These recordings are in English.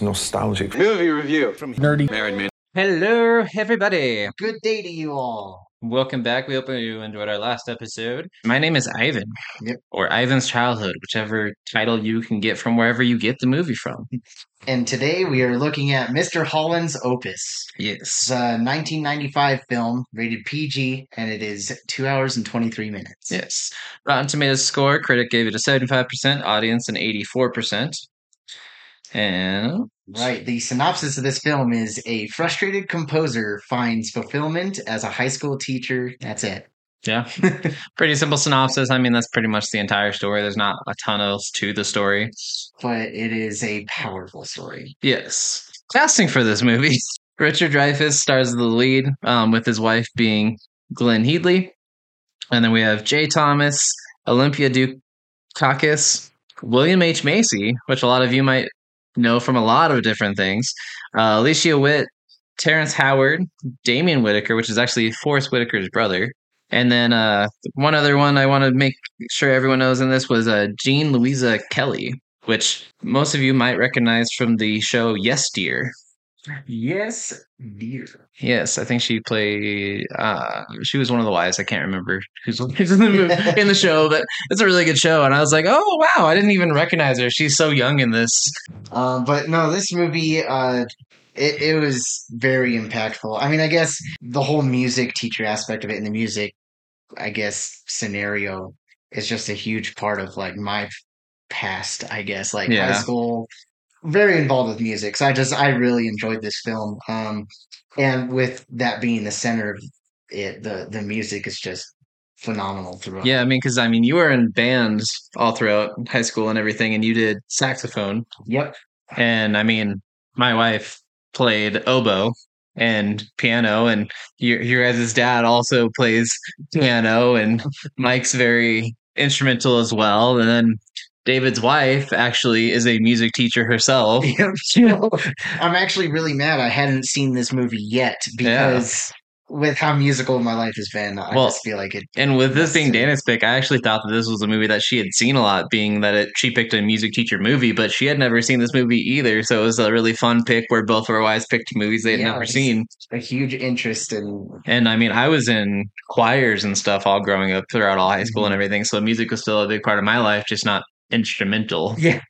on nostalgic movie review. From Nerdy. Married man. Hello, everybody. Good day to you all. Welcome back. We hope you enjoyed our last episode. My name is Ivan, Yep. or Ivan's Childhood, whichever title you can get from wherever you get the movie from. And today we are looking at Mr. Holland's Opus. It's Yes. a 1995 film, rated PG, and it is two hours and 23 minutes. Yes. Rotten Tomatoes score, critic gave it a 75%, audience an 84%. And Right. The synopsis of this film is a frustrated composer finds fulfillment as a high school teacher. That's it. yeah, pretty simple synopsis. I mean, that's pretty much the entire story. There's not a ton else to the story. But it is a powerful story. Yes. Casting for this movie. Richard Dreyfuss stars the lead, um, with his wife being Glenne Headly. And then we have Jay Thomas, Olympia Dukakis, William H. Macy, which a lot of you might know from a lot of different things, uh, Alicia Witt, Terrence Howard, Damian Whitaker, which is actually Forest Whitaker's brother. And then uh, one other one I want to make sure everyone knows in this was uh, Jean Louisa Kelly, which most of you might recognize from the show Yes Dear. Yes, dear. Yes, I think she played. Uh, she was one of the wives. I can't remember who's in the movie, in the show, but it's a really good show. And I was like, oh wow, I didn't even recognize her. She's so young in this. Um, but no, this movie, uh, it, it was very impactful. I mean, I guess the whole music teacher aspect of it and the music, I guess, scenario is just a huge part of like my past, I guess, like Yeah. high school, very involved with music. So I just, I really enjoyed this film. Um, and with that being the center of it, the, the music is just phenomenal throughout. Yeah, I mean, because I mean, you were in bands all throughout high school and everything, and you did saxophone. Yep. And I mean, my wife played oboe and piano, and your your guys' dad also plays piano, and Mike's very instrumental as well. And then David's wife actually is a music teacher herself. Yep. I'm actually really mad I hadn't seen this movie yet Yeah. because with how musical my life has been, I Well, just feel like it. And with this being. Dana's pick, I actually thought that this was a movie that she had seen a lot, being that it, she picked a music teacher movie, but she had never seen this movie either. So it was a really fun pick where both of our wives picked movies they had Yeah, never seen. A huge interest in. And I mean, I was in choirs and stuff all growing up throughout all high school Mhm. and everything. So music was still a big part of my life, just not instrumental. Yeah.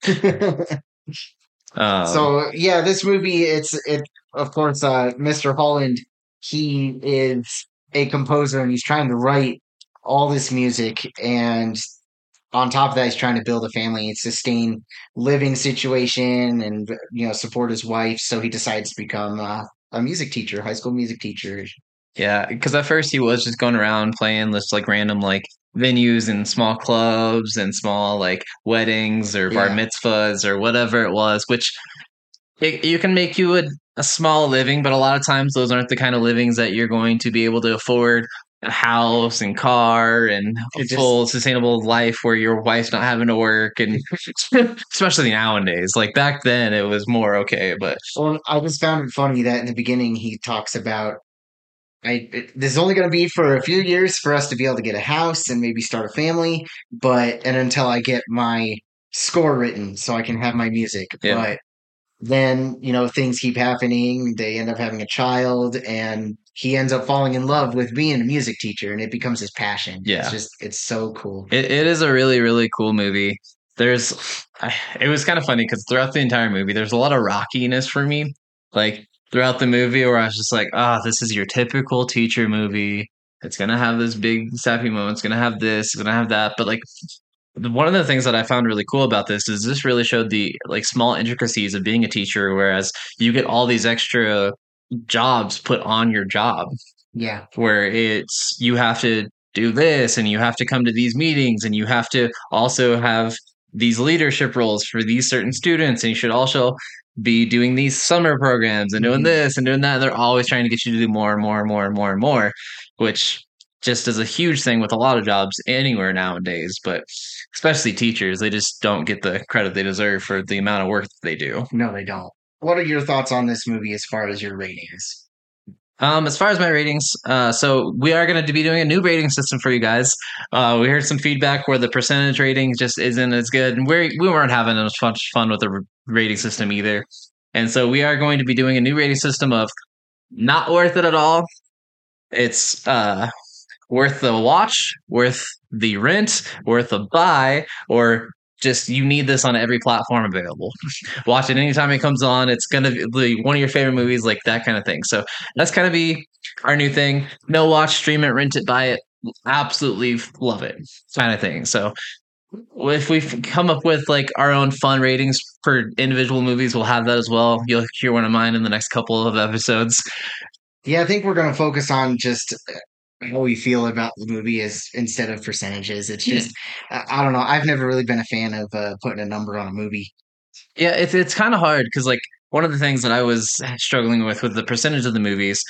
Um, so yeah, this movie, it's it. Of course, uh, Mr. Holland, he is a composer and he's trying to write all this music and. On top of that, he's trying to build a family and sustain living situation, and you know support his wife. So he decides to become uh, a music teacher, high school music teacher. Yeah, because at first he was just going around playing this like random like venues and small clubs and small like weddings or bar Yeah. mitzvahs or whatever it was, which it, you can make you a, a small living, but a lot of times those aren't the kind of livings that you're going to be able to afford a house and car and a It just- full sustainable life where your wife's not having to work and especially nowadays like back then it was more okay but Well, I just found it funny that in the beginning he talks about, I it, this is only going to be for a few years for us to be able to get a house and maybe start a family, but and until I get my score written so I can have my music. Yeah. But then you know things keep happening. They end up having a child, and he ends up falling in love with being a music teacher, and it becomes his passion. Yeah. it's just it's so cool. It, it is a really, really cool movie. There's, I, it was kind of funny because throughout the entire movie, there's a lot of rockiness for me. Like throughout the movie, where I was just like, ah, this is your typical teacher movie. It's gonna have this big sappy moment. It's gonna have this. It's gonna have that. But like, one of the things that I found really cool about this is this really showed the like small intricacies of being a teacher. Whereas you get all these extra jobs put on your job Yeah, where it's you have to do this and you have to come to these meetings and you have to also have these leadership roles for these certain students and you should also be doing these summer programs and doing Mhm. this and doing that and they're always trying to get you to do more and more and more and more and more which just is a huge thing with a lot of jobs anywhere nowadays but especially teachers they just don't get the credit they deserve for the amount of work that they do no, they don't. What are your thoughts on this movie as far as your ratings? Um, as far as my ratings, uh, so we are going to be doing a new rating system for you guys. Uh, we heard some feedback where the percentage rating just isn't as good, and we we weren't having as much fun with the rating system either. And so we are going to be doing a new rating system of not worth it at all. It's uh worth the watch, worth the rent, worth the buy, or just you need this on every platform available. Watch it anytime it comes on. It's gonna be one of your favorite movies, like that kind of thing. So that's kind of be our new thing. No watch, stream it, rent it, buy it. Absolutely love it, kind of thing. So if we come up with like our own fun ratings for individual movies, we'll have that as well. You'll hear one of mine in the next couple of episodes. Yeah, I think we're going to focus on just how we feel about the movie is instead of percentages. It's just I I don't know. I've never really been a fan of uh, putting a number on a movie. Yeah, it's it's kind of hard because like one of the things that I was struggling with with the percentage of the movies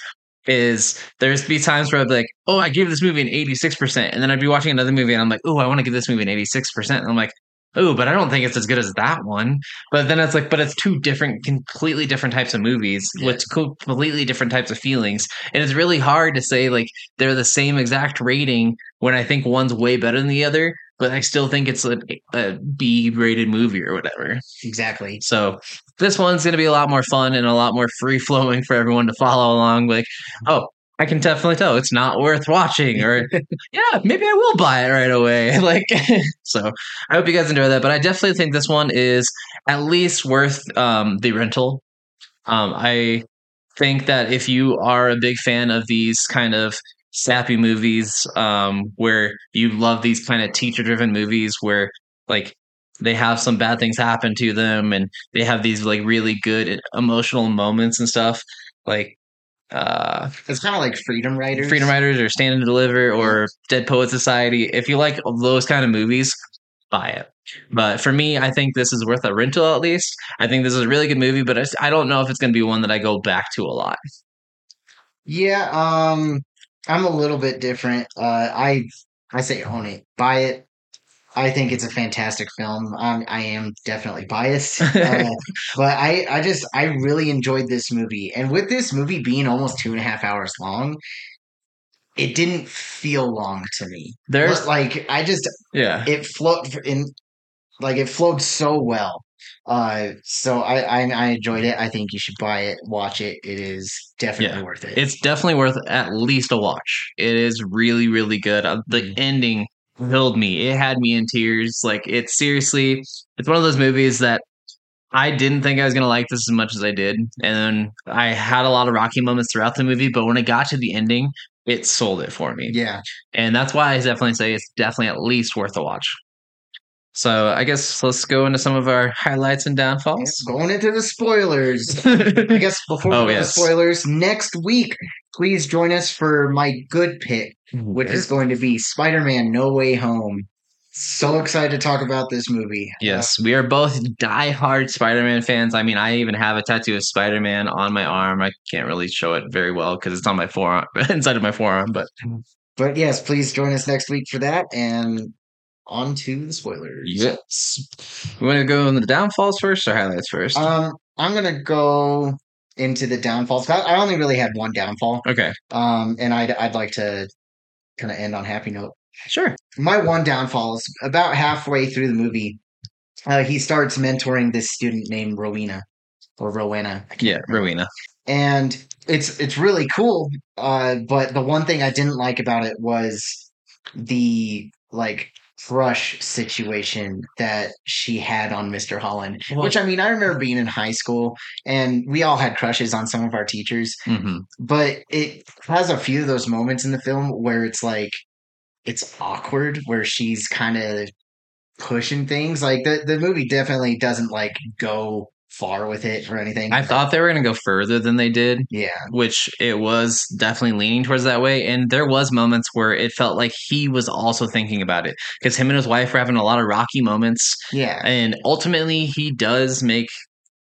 is there's be times where I'd be like, oh, I gave this movie an 86%, and then I'd be watching another movie and I'm like, oh, I want to give this movie an 86%, and I'm like, oh, but I don't think it's as good as that one. But then it's like, but it's two different, completely different types of movies Yeah. with completely different types of feelings, and it's really hard to say like they're the same exact rating when I think one's way better than the other. But I still think it's a, a B rated movie or whatever. Exactly. So this one's going to be a lot more fun and a lot more free flowing for everyone to follow along. Like, oh, I can definitely tell it's not worth watching, or yeah, maybe I will buy it right away. Like, so I hope you guys enjoy that. But I definitely think this one is at least worth um, the rental. Um, I think that if you are a big fan of these kind of sappy movies, um, where you love these kind of teacher driven movies where like they have some bad things happen to them and they have these like really good emotional moments and stuff like uh It's kind of like Freedom Writers. freedom writers or stand and deliver or dead poet society if you like those kind of movies buy it but for me i think this is worth a rental at least i think this is a really good movie but i, I don't know if it's going to be one that i go back to a lot Yeah, um, I'm a little bit different. Uh, I I say own it, buy it. I think it's a fantastic film. Um, I am definitely biased, uh, but I I just I really enjoyed this movie, and with this movie being almost two and a half hours long, it didn't feel long to me. there's But, like I just yeah it flowed in like it flowed so well. Uh, so I, I I enjoyed it. I think you should buy it, watch it. It is definitely Yeah. worth it. it's definitely worth at least a watch. It is really, really good. Uh, The Mhm. ending filled me. It had me in tears. Like it's seriously, it's one of those movies that I didn't think I was gonna like this as much as I did, and then I had a lot of rocky moments throughout the movie. But when it got to the ending, it sold it for me, yeah. and that's why I definitely say it's definitely at least worth a watch. So I guess let's go into some of our highlights and downfalls. Going into the spoilers. I guess before we Oh, go to yes. the spoilers, next week, please join us for my good pick, which is going to be Spider-Man: No Way Home. So excited to talk about this movie. Yes, we are both die-hard Spider-Man fans. I mean, I even have a tattoo of Spider-Man on my arm. I can't really show it very well because it's on my forearm, inside of my forearm. But But yes, please join us next week for that. And on to the spoilers. yes, we want to go in the downfalls first or highlights first. Um, I'm gonna go into the downfalls. I I only really had one downfall. okay, Um, and I'd I'd like to kind of end on happy note. sure. My one downfall is about halfway through the movie. Uh, he starts mentoring this student named Rowena or Rowena. Yeah, remember. Rowena. and it's it's really cool. Uh, but the one thing I didn't like about it was the like crush situation that she had on Mr. Holland. Well- Which I mean, I remember being in high school and we all had crushes on some of our teachers, hmm but it has a few of those moments in the film where it's like it's awkward, where she's kind of pushing things. Like the the movie definitely doesn't like go far with it or anything. I thought they were going to go further than they did. yeah, which it was definitely leaning towards that way and there was moments where it felt like he was also thinking about it because him and his wife were having a lot of rocky moments yeah. and ultimately he does make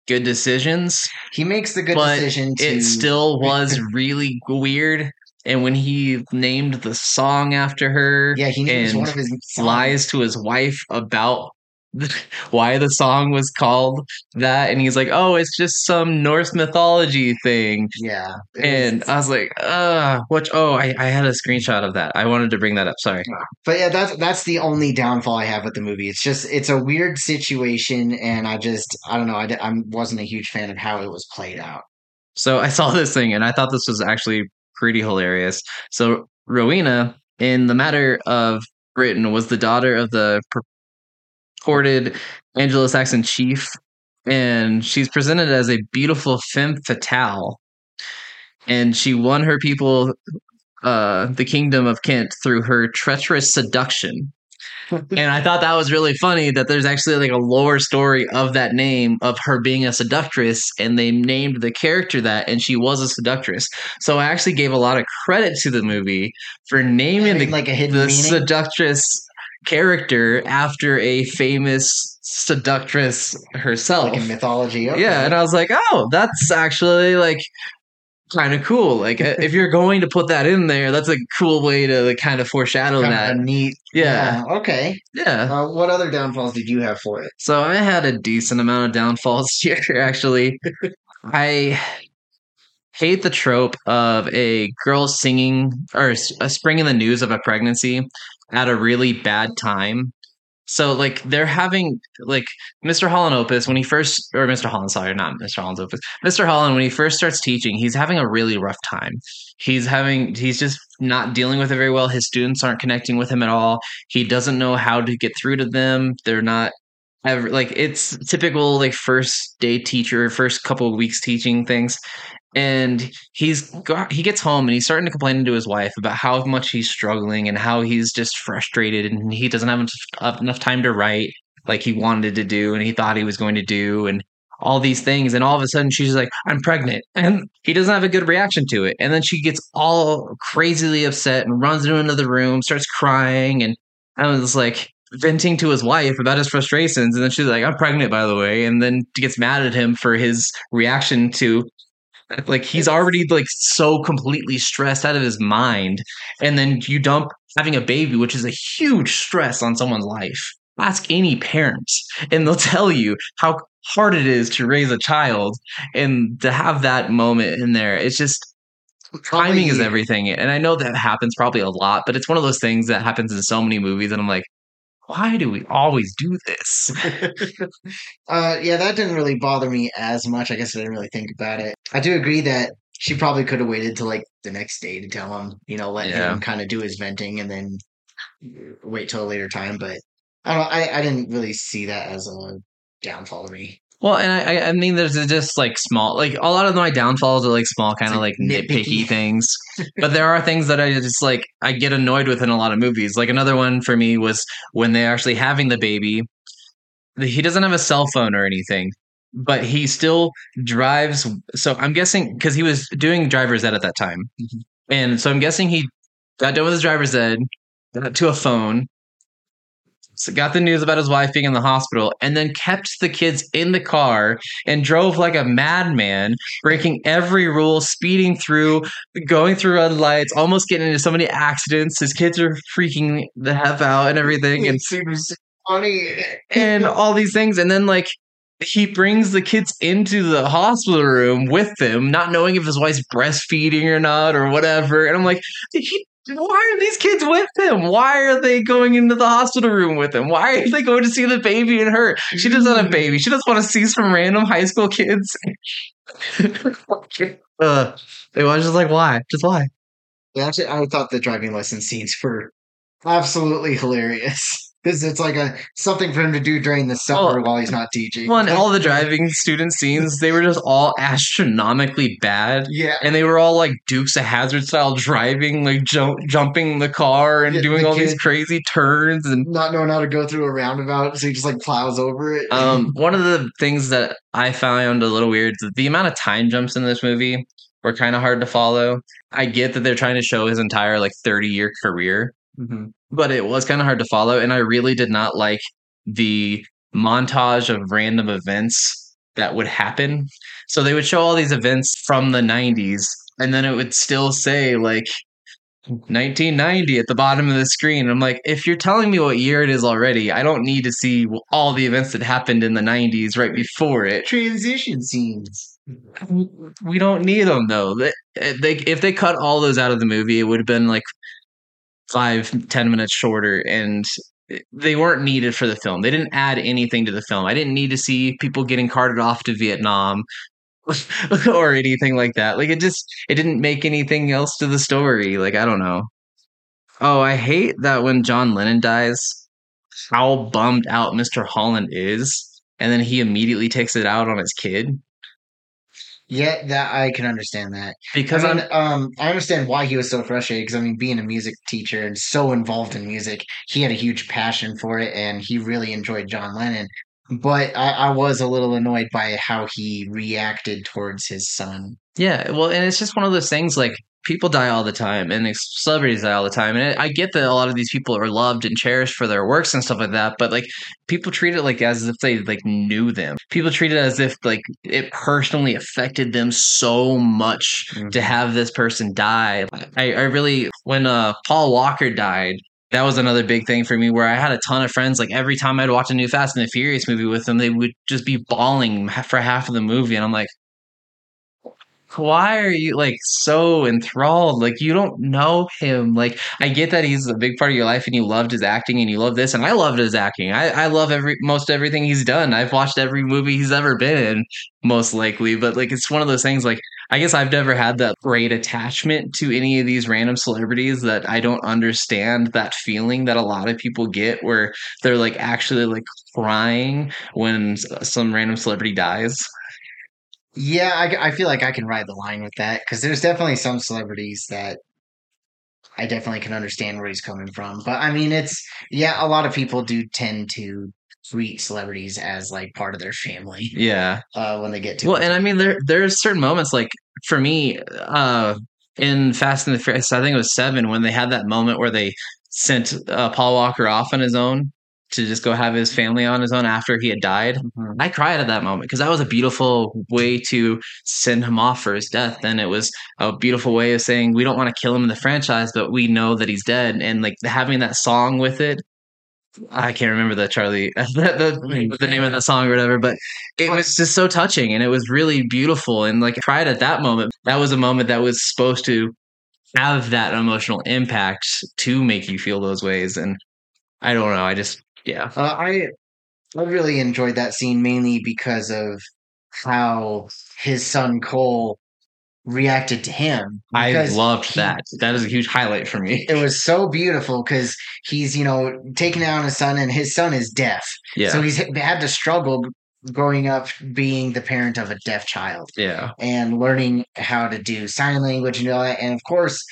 good decisions He makes the good decision to. it still was really weird and when he named the song after her yeah, he names and one of his songs. lies to his wife about why the song was called that, and he's like, "Oh, it's just some Norse mythology thing." Yeah. And I was like, "Uh, what? Oh, I, I had a screenshot of that. I wanted to bring that up. Sorry." But yeah, that's that's the only downfall I have with the movie. It's just it's a weird situation, and I just I don't know. i, I wasn't a huge fan of how it was played out. So I saw this thing and I thought this was actually pretty hilarious. So Rowena, in the matter of Britain, was the daughter of the purported Anglo-Saxon chief, and she's presented as a beautiful femme fatale. And she won her people uh, the kingdom of Kent through her treacherous seduction. and I thought that was really funny that there's actually like a lore story of that name of her being a seductress, and they named the character that, and she was a seductress. So I actually gave a lot of credit to the movie for naming the, like a hidden the meaning. seductress character after a famous seductress herself. like in mythology. Okay. Yeah, and I was like, oh, that's actually like kind of cool. Like uh, if you're going to put that in there, that's a cool way to like, kind of foreshadow kind that. of a neat. Yeah, Okay. yeah. Uh, what other downfalls did you have for it? So I had a decent amount of downfalls here. Actually, I hate the trope of a girl singing or s- uh, springing the news of a pregnancy at a really bad time. So like they're having like Mr. Holland Opus when he first or Mr. Holland sorry not Mr. Holland Opus Mr. Holland when he first starts teaching he's having a really rough time. He's having he's just not dealing with it very well. His students aren't connecting with him at all. He doesn't know how to get through to them. They're not ever like it's typical like first day teacher first couple weeks teaching things and he's got he gets home and he's starting to complain to his wife about how much he's struggling and how he's just frustrated and he doesn't have enough, uh, enough time to write like he wanted to do and he thought he was going to do and all these things. And all of a sudden she's like i'm pregnant. And he doesn't have a good reaction to it. And then she gets all crazily upset and runs into another room starts crying. And i was like venting to his wife about his frustrations. And then she's like i'm pregnant by the way. And then gets mad at him for his reaction to like he's already like so completely stressed out of his mind. And then you dump having a baby which is a huge stress on someone's life. Ask any parents and they'll tell you how hard it is to raise a child and to have that moment in there. It's just timing is everything. And i know that happens probably a lot but it's one of those things that happens in so many movies and i'm like why do we always do this uh, yeah, that didn't really bother me as much. I guess I didn't really think about it. I do agree that she probably could have waited till like the next day to tell him, you know, let Yeah. him kind of do his venting and then wait till a later time. But I don't. I, I didn't really see that as a downfall to me. Well, and I, I- mean, there's just like small, like a lot of my downfalls are like small, kind of like like nitpicky nitpicky. things. but there are things that I just like, I get annoyed with in a lot of movies. Like another one for me was when they're actually having the baby. He doesn't have a cell phone or anything, but he still drives. So I'm guessing because he was doing driver's ed at that time, Mhm. and so I'm guessing he got done with his driver's ed, got to a phone, so got the news about his wife being in the hospital and then kept the kids in the car and drove like a madman breaking every rule speeding through going through red lights almost getting into so many accidents. His kids are freaking the heck out and everything and funny. and all these things. And then like he brings the kids into the hospital room with them not knowing if his wife's breastfeeding or not or whatever. And i'm like he, why are these kids with him? Why are they going into the hospital room with him? Why are they going to see the baby and her? She doesn't have a baby. She doesn't want to see some random high school kids. Uh, it was just like why? Just why? Yeah, Actually, I thought the driving lesson scenes were absolutely hilarious. Because it's like a something for him to do during the summer Well, while he's not teaching. well and all the driving student scenes they were just all astronomically bad yeah, and they were all like Dukes of Hazzard style driving, like jump, jumping the car and Yeah, doing the all these crazy turns. And not knowing how to go through a roundabout, so he just like plows over it. um, one of the things that I found a little weird is the amount of time jumps in this movie were kind of hard to follow. I get that they're trying to show his entire like 30 year career, Mhm. But it was kind of hard to follow. And I really did not like the montage of random events that would happen. So they would show all these events from the 90s, and then it would still say, like, 1990 at the bottom of the screen. I'm like, if you're telling me what year it is already, I don't need to see all the events that happened in the 90s right before it. Transition scenes. We don't need them though. They, eh, they if they cut all those out of the movie, it would have been like five, ten minutes shorter, and they weren't needed for the film. They didn't add anything to the film. I didn't need to see people getting carted off to Vietnam or anything like that. Like it just it didn't make anything else to the story. Like I don't know. Oh, I hate that when John Lennon dies, how bummed out Mr. Holland is, and then he immediately takes it out on his kid. Yeah, that I can understand that. Because I mean, um, I understand why he was so frustrated. Because I mean, being a music teacher and so involved in music, he had a huge passion for it, and he really enjoyed John Lennon. But I, I was a little annoyed by how he reacted towards his son. Yeah, well, and it's just one of those things like people die all the time and celebrities die all the time. And I get that a lot of these people are loved and cherished for their works and stuff like that, but like people treat it like as if they like knew them. People treat it as if like it personally affected them so much to have this person die. I, I really when uh Paul Walker died, that was another big thing for me where I had a ton of friends. Like every time I'd watch a new Fast and the Furious movie with them, they would just be bawling for half of the movie. And I'm like, why are you like so enthralled? Like you don't know him. Like I get that he's a big part of your life and you loved his acting and you love this and I loved his acting. I, I love every most everything he's done. I've watched every movie he's ever been in, most likely. But like it's one of those things like I guess I've never had that great attachment to any of these random celebrities that I don't understand that feeling that a lot of people get where they're like actually like crying when some random celebrity dies. Yeah, I, I feel like I can ride the line with that because there's definitely some celebrities that I definitely can understand where he's coming from. But I mean, it's yeah, a lot of people do tend to treat celebrities as like part of their family Yeah. uh, when they get to Well, and I mean, there there's certain moments like for me, uh, in Fast and the Furious, I think it was seven when they had that moment where they sent uh, Paul Walker off on his own to just go have his family on his own after he had died. Mhm. I cried at that moment because that was a beautiful way to send him off for his death, and it was a beautiful way of saying we don't want to kill him in the franchise, but we know that he's dead, and like having that song with it. I can't remember the Charlie the, the, the name of that song or whatever, but it was just so touching and it was really beautiful. And like cried at that moment, that was a moment that was supposed to have that emotional impact to make you feel those ways. And I don't know, I just yeah. Uh, I I really enjoyed that scene mainly because of how his son Cole reacted to him. I loved he- that. That is a huge highlight for me. It was so beautiful because he's you know taking down his son and his son is deaf, Yeah. so he's had to struggle growing up being the parent of a deaf child yeah. and learning how to do sign language and all that. And of course,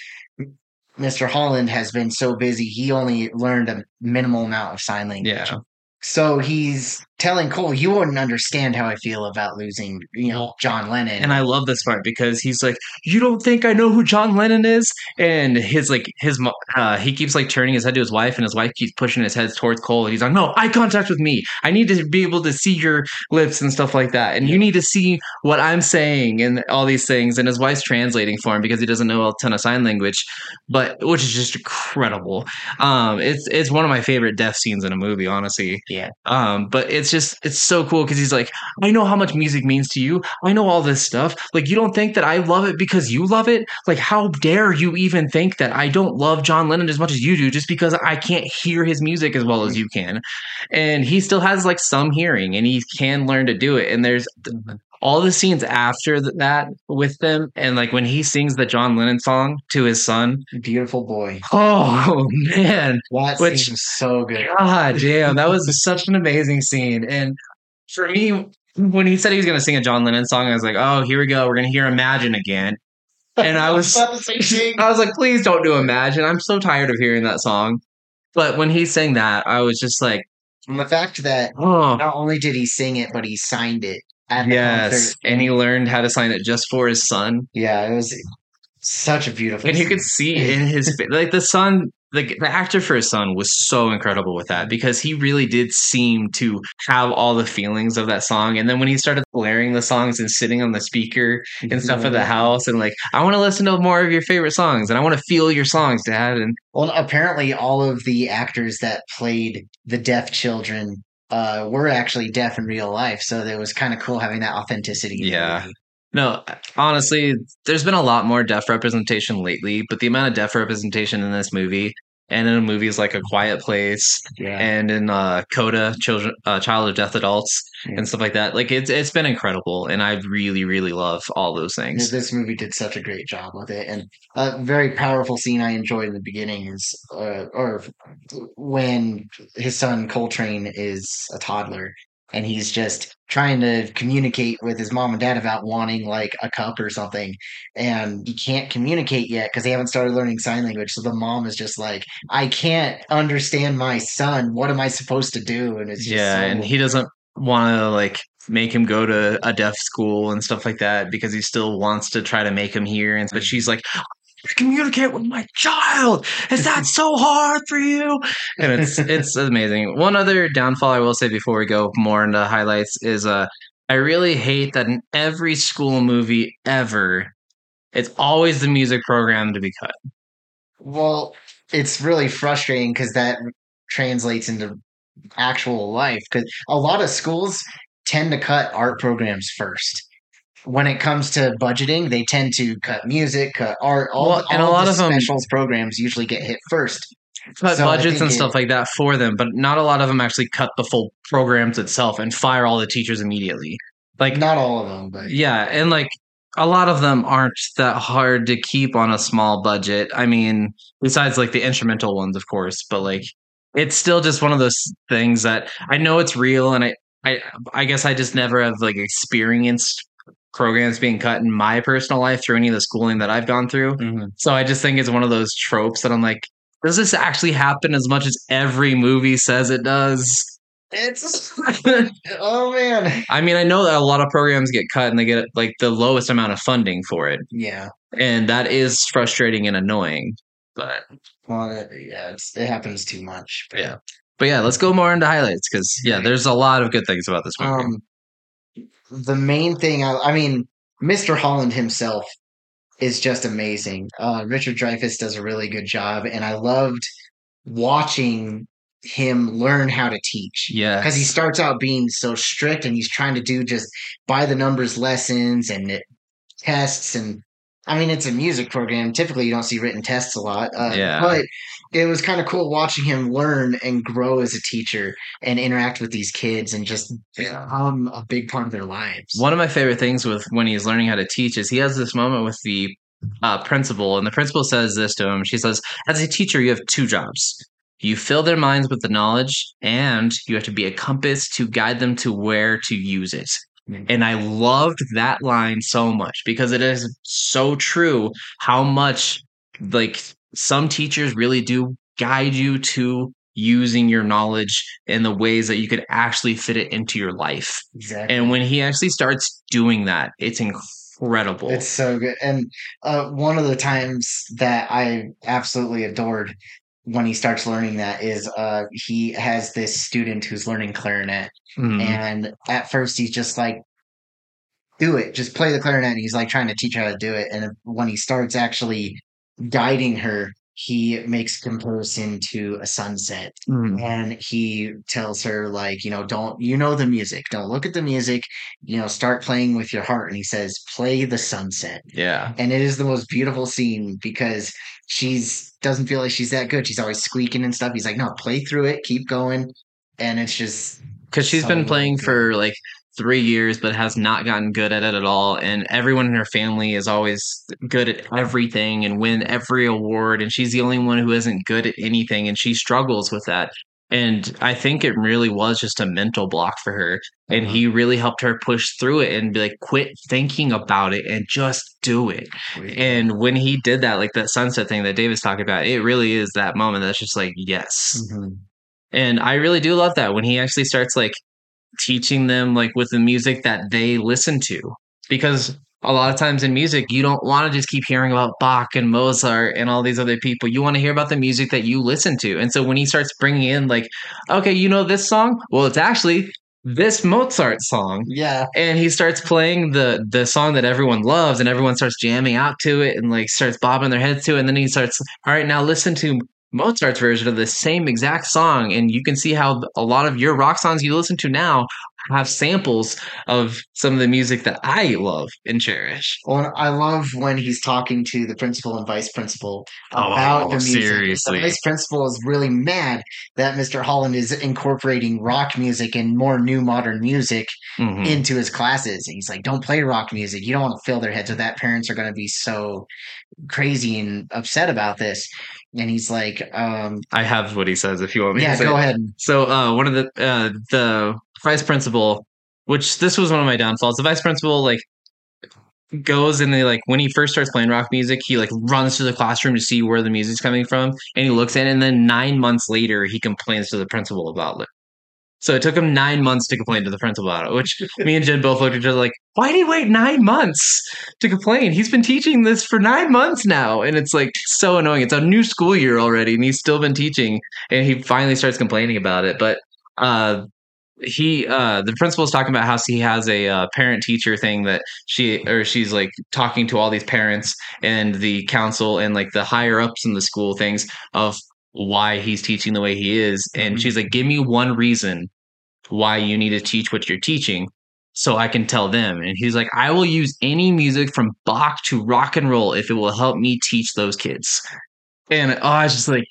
Mr. Holland has been so busy, he only learned a minimal amount of sign language. Yeah. So he's telling Cole, "You wouldn't understand how I feel about losing, you know, John Lennon." And I love this part because he's like, "You don't think I know who John Lennon is?" And his like his uh, he keeps like turning his head to his wife, and his wife keeps pushing his head towards Cole. And he's like, "No, eye contact with me. I need to be able to see your lips and stuff like that, and you need to see what I'm saying and all these things." And his wife's translating for him because he doesn't know a ton of sign language, but which is just incredible. Um, it's it's one of my favorite death scenes in a movie, honestly. Yeah. Um, but it's just it's so cool because he's like, I know how much music means to you. I know all this stuff. Like, you don't think that I love it because you love it? Like, how dare you even think that I don't love John Lennon as much as you do just because I can't hear his music as well as you can? And he still has like some hearing and he can learn to do it. And there's all the scenes after that with them. And like when he sings the John Lennon song to his son, beautiful boy. oh man, That Which- seems so good. God damn, that was such an amazing scene. And for me, when he said he was going to sing a John Lennon song, I was like, oh, here we go. We're going to hear Imagine again. And I was, About the same thing. I was like, please don't do Imagine. I'm so tired of hearing that song. But when he sang that, I was just like, And the fact that oh, not only did he sing it, but he signed it at the yes. concert. And he learned how to sign it just for his son. Yeah, it was such a beautiful. And you could see in his like the son the, the actor for his son was so incredible with that because he really did seem to have all the feelings of that song. And then when he started blaring the songs and sitting on the speaker and stuff at the house and like, I want to listen to more of your favorite songs and I want to feel your songs, Dad. And Well, apparently, all of the actors that played the deaf children uh, were actually deaf in real life, so it was kind of cool having that authenticity. Yeah. no, honestly, there's been a lot more deaf representation lately, but the amount of deaf representation in this movie and in movies like A Quiet Place yeah. and in uh, Coda, Children, uh, Child of Deaf Adults, Yeah. and stuff like that. Like it's it's been incredible, and I really really love all those things. This movie did such a great job with it, and a very powerful scene I enjoyed in the beginning is, uh, or when his son Coltrane is a toddler and he's just trying to communicate with his mom and dad about wanting like a cup or something, and he can't communicate yet because they haven't started learning sign language. So the mom is just like, "I can't understand my son. What am I supposed to do?" And it's just Yeah, so- and he doesn't want to like make him go to a deaf school and stuff like that because he still wants to try to make him hear. And but she's like, "I communicate with my child. Is that so hard for you?" And it's it's amazing. One other downfall I will say before we go more into highlights is uh I really hate that in every school movie ever, it's always the music program to be cut. Well, it's really frustrating because that translates into actual life. Because a lot of schools tend to cut art programs first. When it comes to budgeting, they tend to cut music, cut art. All, Well, and all a lot the of specials programs usually get hit first. cut So budgets and it- stuff like that for them, but not a lot of them actually cut the full programs itself and fire all the teachers immediately. Like, Not all of them, but yeah, and like a lot of them aren't that hard to keep on a small budget. I mean, besides like the instrumental ones, of course, but like it's still just one of those things that I know it's real, and I, I, I guess I just never have like experienced programs being cut in my personal life through any of the schooling that I've gone through. So I just think it's one of those tropes that I'm like, does this actually happen as much as every movie says it does? it's oh man, I mean, I know that a lot of programs get cut and they get like the lowest amount of funding for it. yeah. And that is frustrating and annoying. But Well, it- yeah, it's, it happens too much. but- Yeah. but yeah, let's go more into highlights because yeah, there's a lot of good things about this movie. Um, the main thing, I, I mean, Mr. Holland himself is just amazing. Uh, Richard Dreyfuss does a really good job, and I loved watching him learn how to teach. yeah. Because he starts out being so strict, and he's trying to do just by the numbers lessons and tests, and I mean, it's a music program. Typically, you don't see written tests a lot. Uh, Yeah. But it was kind of cool watching him learn and grow as a teacher and interact with these kids and just become a big part of their lives. One of my favorite things with when he's learning how to teach is he has this moment with the uh, principal, and the principal says this to him. She says, "As a teacher, you have two jobs. You fill their minds with the knowledge, and you have to be a compass to guide them to where to use it." Mm. And I loved that line so much because it is so true how much like some teachers really do guide you to using your knowledge in the ways that you could actually fit it into your life. Exactly. And when he actually starts doing that, it's incredible. It's so good. And uh, one of the times that I absolutely adored when he starts learning that is uh, he has this student who's learning clarinet. Mhm. And at first, he's just like, do it, just play the clarinet. And he's like trying to teach her how to do it. And when he starts actually guiding her, he makes comparison to a sunset. Mhm. And he tells her, like, you know, don't, you know, the music, don't look at the music, you know, start playing with your heart. And he says, play the sunset. Yeah. And it is the most beautiful scene because she's doesn't feel like she's that good. She's always squeaking and stuff. He's like, no, play through it, keep going. And it's just Because she's So been playing good. for like three years, but has not gotten good at it at all. And everyone in her family is always good at everything and win every award. And she's the only one who isn't good at anything. And she struggles with that. And I think it really was just a mental block for her. And Uh-huh. he really helped her push through it and be like, quit thinking about it and just do it. And when he did that, like that sunset thing that David's talking about, it really is that moment that's just like, yes. Mhm. And I really do love that when he actually starts like teaching them like with the music that they listen to. Because a lot of times in music, you don't want to just keep hearing about Bach and Mozart and all these other people. You want to hear about the music that you listen to. And so when he starts bringing in, like, okay, you know this song? Well, it's actually this Mozart song. Yeah. And he starts playing the the song that everyone loves, and everyone starts jamming out to it and like starts bobbing their heads to it. And then he starts, all right, now listen to Mozart's version of the same exact song, and you can see how a lot of your rock songs you listen to now have samples of some of the music that I love and cherish. Well, I love when he's talking to the principal and vice principal Oh, about the music. seriously. The vice principal is really mad that Mr. Holland is incorporating rock music and more new modern music Mhm. into his classes. And he's like, don't play rock music. You don't want to fill their heads with that. Parents are going to be so crazy and upset about this. And he's like, um, I have what he says if you want me yeah, to say go it. ahead. So uh, one of the uh, the vice principal, which this was one of my downfalls. The vice principal like goes and they like when he first starts playing rock music, he like runs to the classroom to see where the music's coming from, and he looks at it, and then nine months later he complains to the principal about it. So it took him nine months to complain to the principal about it, which me and Jen both looked at each other like, why did he wait nine months to complain? He's been teaching this for nine months now. And it's like so annoying. It's a new school year already, and he's still been teaching, and he finally starts complaining about it. But uh he uh the principal's talking about how he has a uh, parent teacher thing that she or she's like talking to all these parents and the council and like the higher ups in the school things of why he's teaching the way he is and Mhm. she's like give me one reason why you need to teach what you're teaching so I can tell them and he's like I will use any music from Bach to rock and roll if it will help me teach those kids and oh, I was just like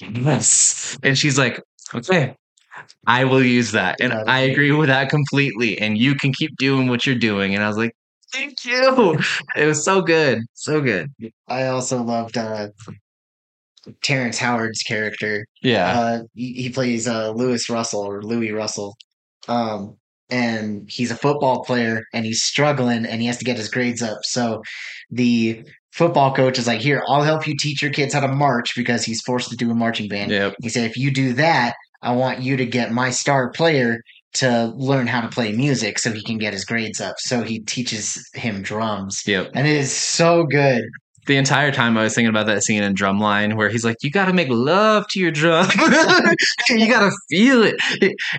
yes and she's like okay I will use that. And I agree with that completely. And you can keep doing what you're doing. And I was like, thank you. It was so good. So good. I also loved uh, Terrence Howard's character. Yeah. Uh, he, he plays uh, Lewis Russell or Louis Russell. Um, and he's a football player and he's struggling and he has to get his grades up. So the football coach is like, Here, I'll help you teach your kids how to march because he's forced to do a marching band. Yep. He said, If you do that, I want you to get my star player to learn how to play music so he can get his grades up. So he teaches him drums. Yep. And it is so good. The entire time I was thinking about that scene in Drumline where he's like, You got to make love to your drum. you got to feel it.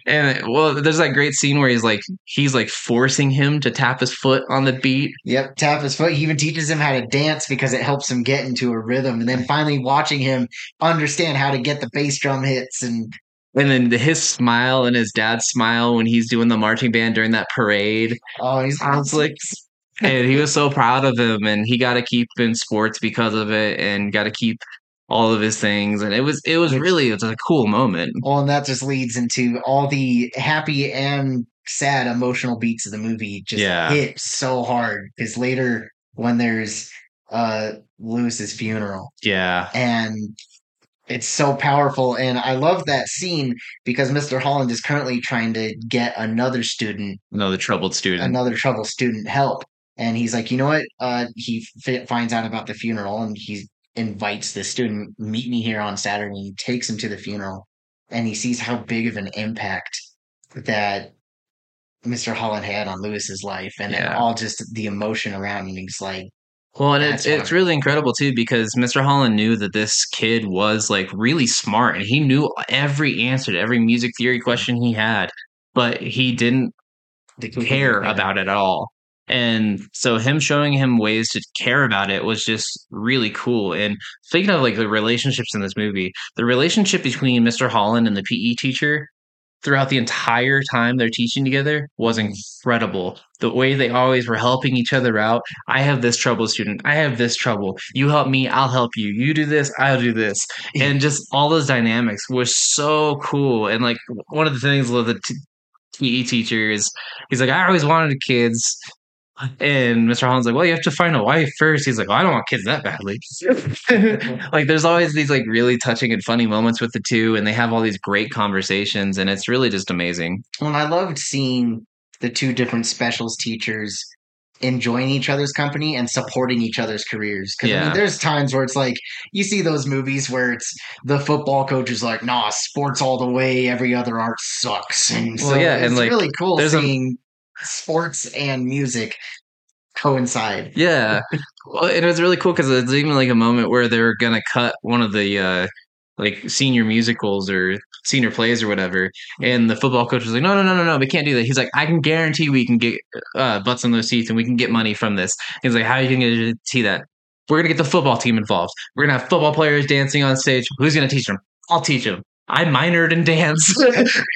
And well, there's that great scene where he's like, he's like forcing him to tap his foot on the beat. Yep, tap his foot. He even teaches him how to dance because it helps him get into a rhythm. And then finally watching him understand how to get the bass drum hits and And then his smile and his dad's smile when he's doing the marching band during that parade. oh, he's I was like, and he was so proud of him, and he got to keep in sports because of it, and got to keep all of his things, and it was it was really it was a cool moment. well, and that just leads into all the happy and sad emotional beats of the movie just Yeah. hit so hard because later when there's uh Lewis's funeral Yeah, and it's so powerful and I love that scene because Mr. Holland is currently trying to get another student another troubled student. another troubled student help. And he's like, you know what? Uh, he f- finds out about the funeral and he invites the student, meet me here on Saturday. And he takes him to the funeral and he sees how big of an impact that Mr. Holland had on Lewis's life and, and Yeah. all just the emotion around him. He's like, Well, and it's it's really incredible too because Mr. Holland knew that this kid was like really smart, and he knew every answer to every music theory question he had, but he didn't care about it at all. And so him showing him ways to care about it was just really cool. And speaking of like the relationships in this movie, the relationship between Mr. Holland and the PE teacher throughout the entire time they're teaching together was incredible. The way they always were helping each other out. I have this trouble, student. I have this trouble. You help me, I'll help you. You do this, I'll do this. And just all those dynamics were so cool. And like one of the things with the t- PE teacher is he's like, I always wanted kids. And Mr. Holland's like, well, you have to find a wife first. He's like, well, I don't want kids that badly. like, there's always these like really touching and funny moments with the two, and they have all these great conversations, and it's really just amazing. Well, I loved seeing the two different specials teachers enjoying each other's company and supporting each other's careers. Because I mean, there's times where it's like you see those movies where it's the football coach is like, "Nah, sports all the way. Every other art sucks." And Well, so yeah, it's and, like, really cool there's seeing sports and music coincide. Yeah, well, it was really cool because it's even like a moment where they're gonna cut one of the uh, like senior musicals or senior plays or whatever, and the football coach was like, "No, no, no, no, no, we can't do that." He's like, "I can guarantee we can get uh, butts in those seats and we can get money from this." He's like, "How are you gonna guarantee that?" We're gonna get the football team involved. We're gonna have football players dancing on stage. Who's gonna teach them? I'll teach them. I minored in dance.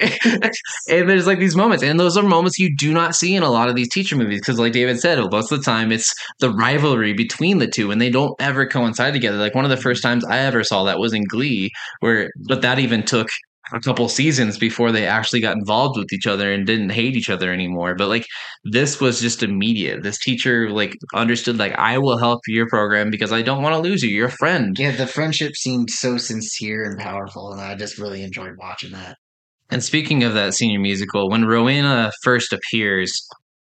and there's like these moments, and those are moments you do not see in a lot of these teacher movies because, like David said, most of the time it's the rivalry between the two, and they don't ever coincide together. Like one of the first times I ever saw that was in Glee, where but that even took a couple seasons before they actually got involved with each other and didn't hate each other anymore. But like this was just immediate. This teacher like understood like I will help your program because I don't want to lose you. You're a friend. Yeah, the friendship seemed so sincere and powerful, and I just really enjoyed watching that. And speaking of that senior musical, when Rowena first appears,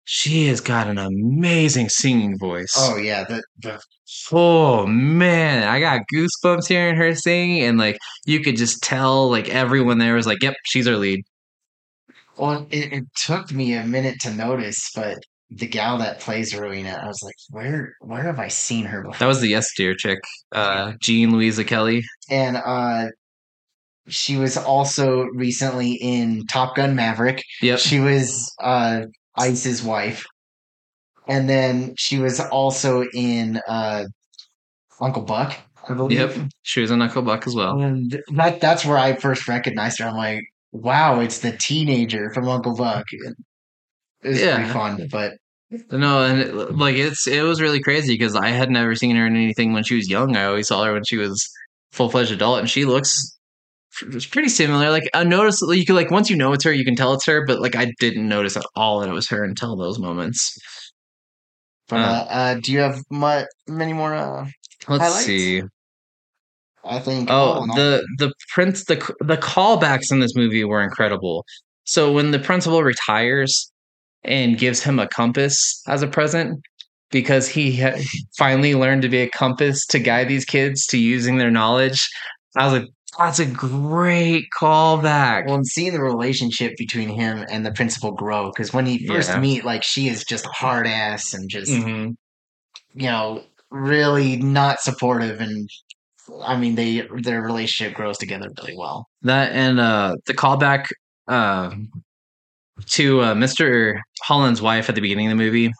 she has got an amazing singing voice. Oh yeah, the the Oh man, I got goosebumps hearing her sing, and like you could just tell, like everyone there was like, "Yep, she's our lead." well, it, it took me a minute to notice, but the gal that plays Rowena, I was like, where where have I seen her before? That was the Yes Dear chick, uh, Jean Louisa Kelly. and uh she was also recently in Top Gun Maverick. Yep. She was uh Ice's wife. And then she was also in uh Uncle Buck, I believe. Yep. She was a Uncle Buck as well. And that that's where I first recognized her. I'm like, wow, it's the teenager from Uncle Buck. It was Yeah. pretty fun, but No, and it, like it's it was really crazy because I had never seen her in anything when she was young. I always saw her when she was full fledged adult, and she looks it's pretty similar. Like I noticed, you can like once you know it's her, you can tell it's her. But like I didn't notice at all that it was her until those moments. but Uh. uh, do you have mu- many more uh Let's Highlights? see. I think Oh, all- the the prince the the callbacks in this movie were incredible. So when the principal retires and gives him a compass as a present because he ha- finally learned to be a compass to guide these kids to using their knowledge, I was like, that's a great callback. Well, and seeing the relationship between him and the principal grow, because when he first Yeah. meet, like she is just hard ass and just Mhm. you know really not supportive, and I mean they their relationship grows together really well. That and uh the callback uh, to uh, Mr. Holland's wife at the beginning of the movie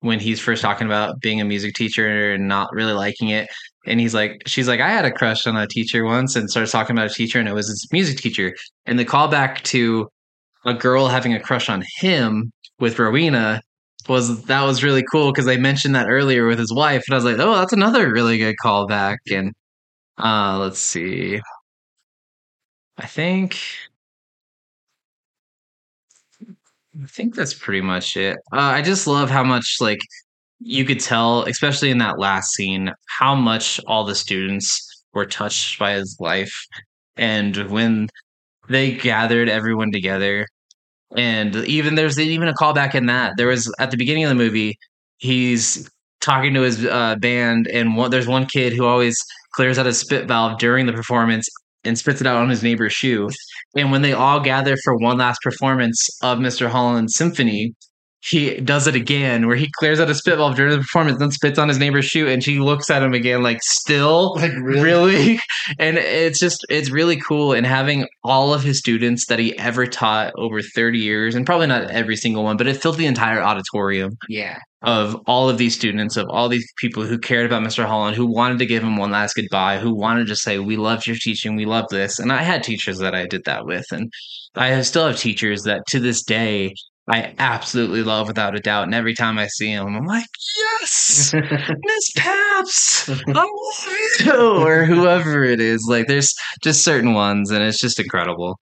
when he's first talking about being a music teacher and not really liking it. And he's like, she's like, I had a crush on a teacher once and starts talking about a teacher and it was his music teacher. And the callback to a girl having a crush on him with Rowena was that was really cool because they mentioned that earlier with his wife. And I was like, oh, that's another really good callback. And uh, let's see. I think I think that's pretty much it. Uh, I just love how much like you could tell, especially in that last scene, how much all the students were touched by his life, and when they gathered everyone together, and even there's even a callback in that there was at the beginning of the movie, he's talking to his uh, band, and one, there's one kid who always clears out his spit valve during the performance and spits it out on his neighbor's shoe. And when they all gather for one last performance of Mr. Holland's symphony, he does it again where he clears out a spitball during the performance, then spits on his neighbor's shoe, and she looks at him again like, still? Like Really? And it's just, it's really cool. And having all of his students that he ever taught over 30 years, and probably not every single one, but it filled the entire auditorium Yeah, of all of these students, of all these people who cared about Mr. Holland, who wanted to give him one last goodbye, who wanted to say, We loved your teaching, we love this. And I had teachers that I did that with. And I still have teachers that to this day I absolutely love without a doubt. And every time I see them, I'm like, Yes, Miss Paps, I love you, or whoever it is. Like, there's just certain ones, and it's just incredible.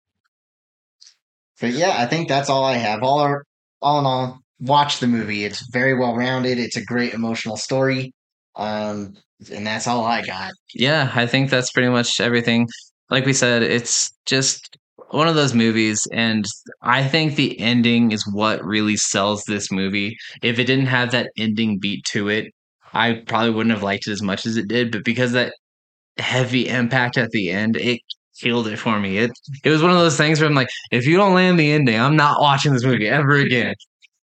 but yeah, I think that's all I have. All our, all in all, watch the movie. It's very well rounded. It's a great emotional story. Um, and that's all I got. Yeah, I think that's pretty much everything. Like we said, it's just one of those movies, and I think the ending is what really sells this movie. If it didn't have that ending beat to it, I probably wouldn't have liked it as much as it did. But because that heavy impact at the end, it killed it for me. It it was one of those things where I'm like, if you don't land the ending, I'm not watching this movie ever again.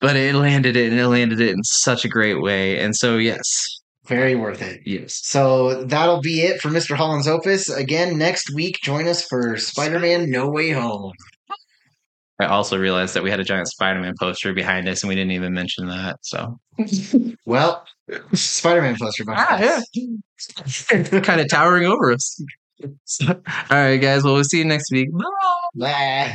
but it landed it and it landed it in such a great way. And so, yes, Very worth it. yes. So that'll be it for Mr. Holland's Opus. Again, next week, join us for Spider Man No Way Home. I also realized that we had a giant Spider-Man poster behind us, and we didn't even mention that. So, Well, Spider Man poster behind Ah, us. kind of towering over us. So, all right, guys. Well, we'll see you next week. Bye. Bye.